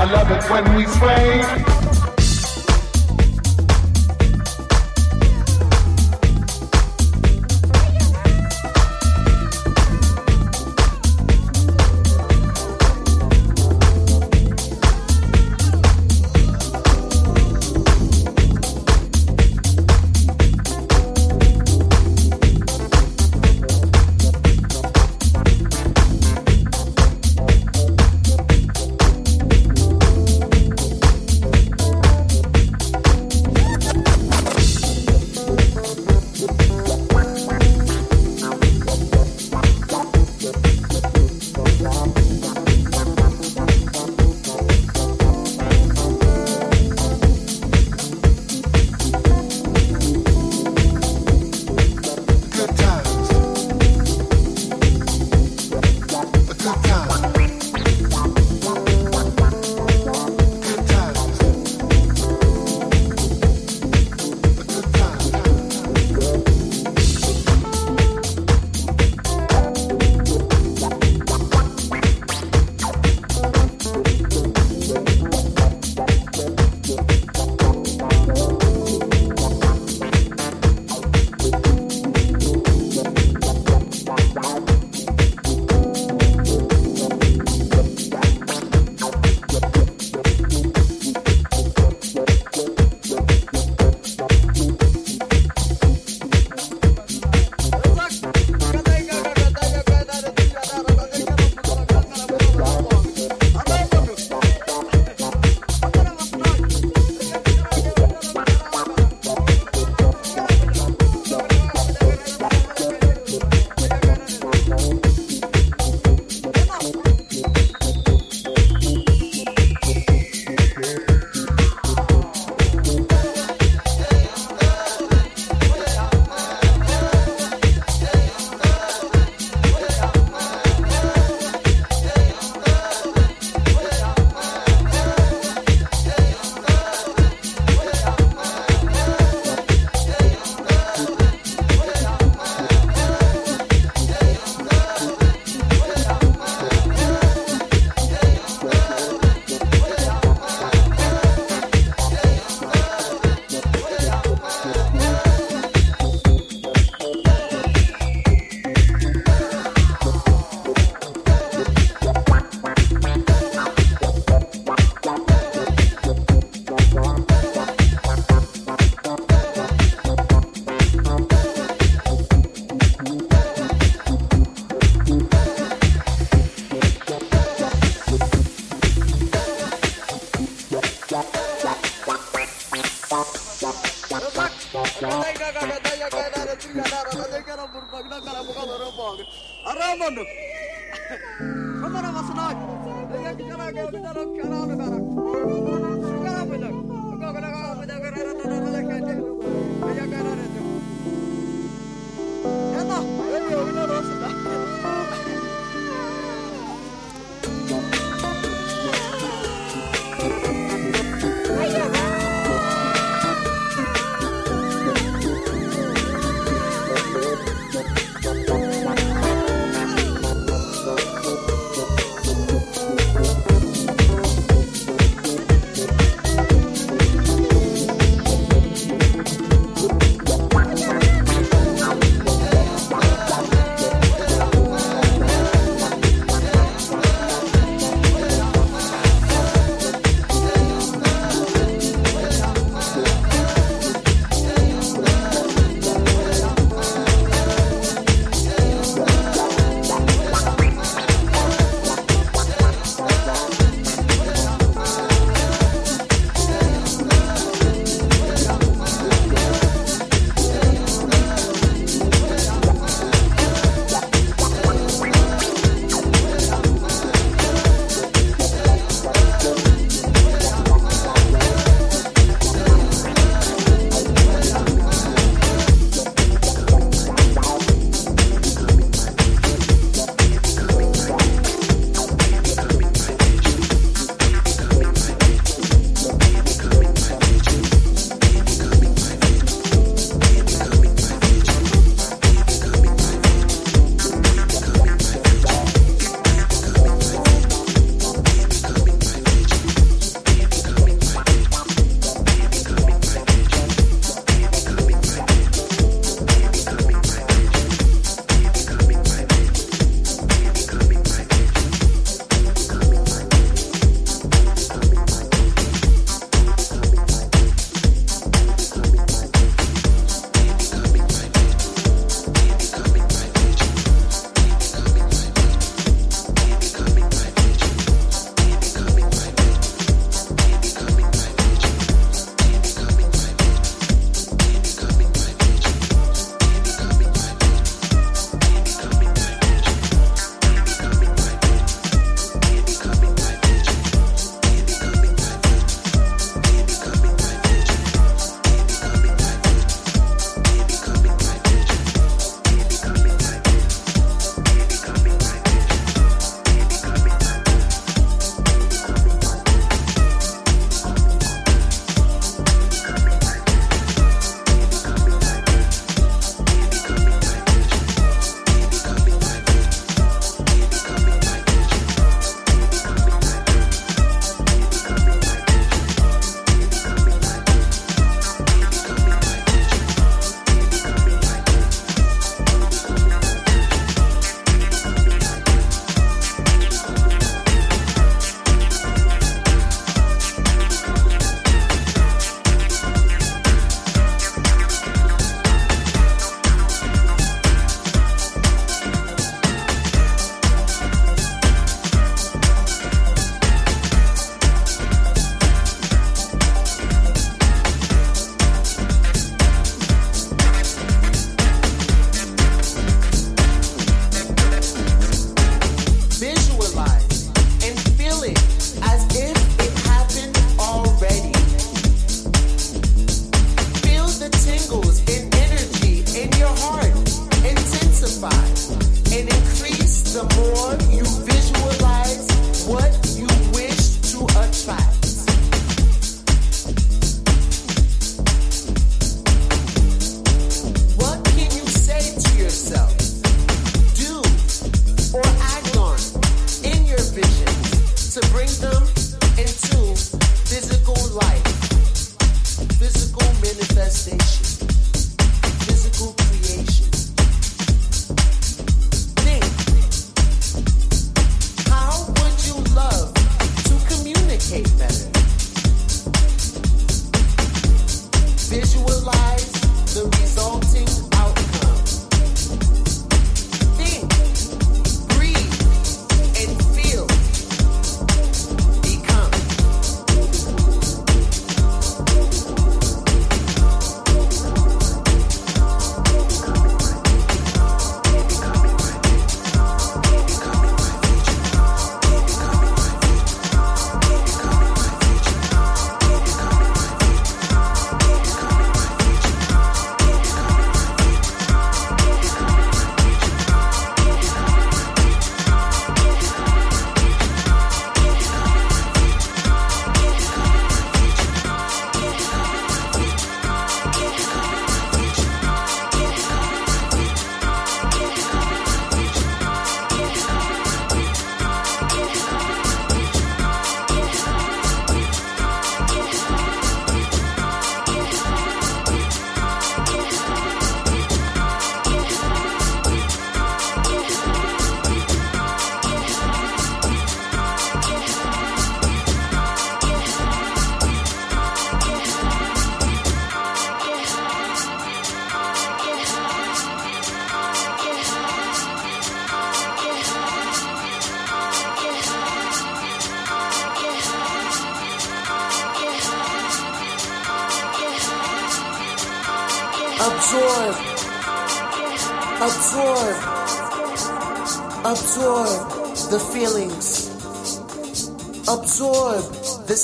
I love it when we sway.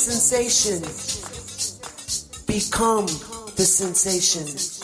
Sensation. Become the sensation.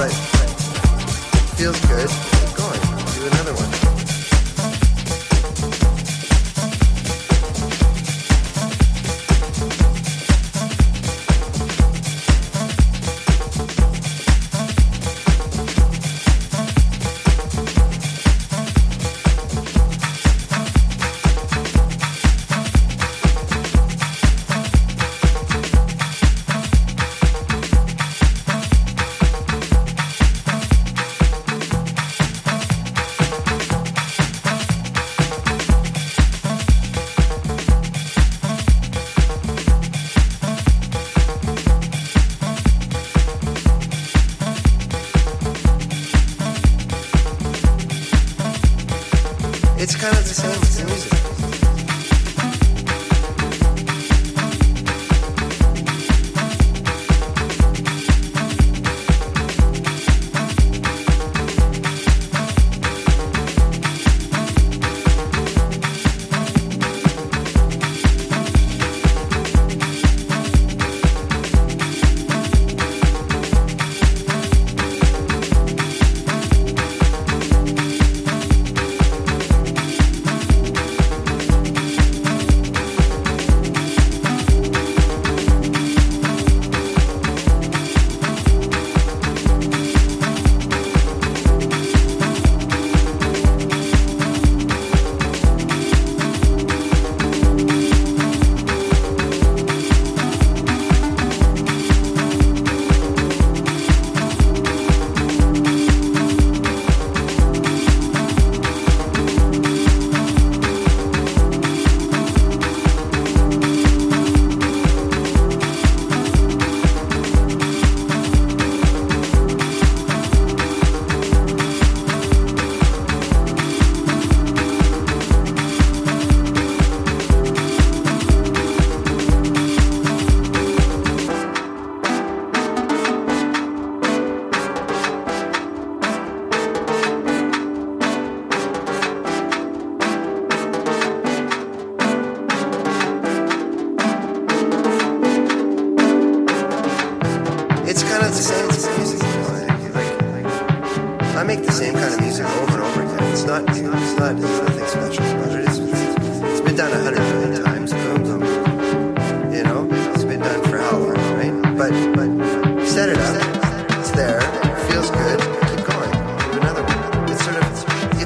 but feels good. Keep going. Do another one.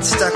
시작.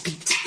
beat.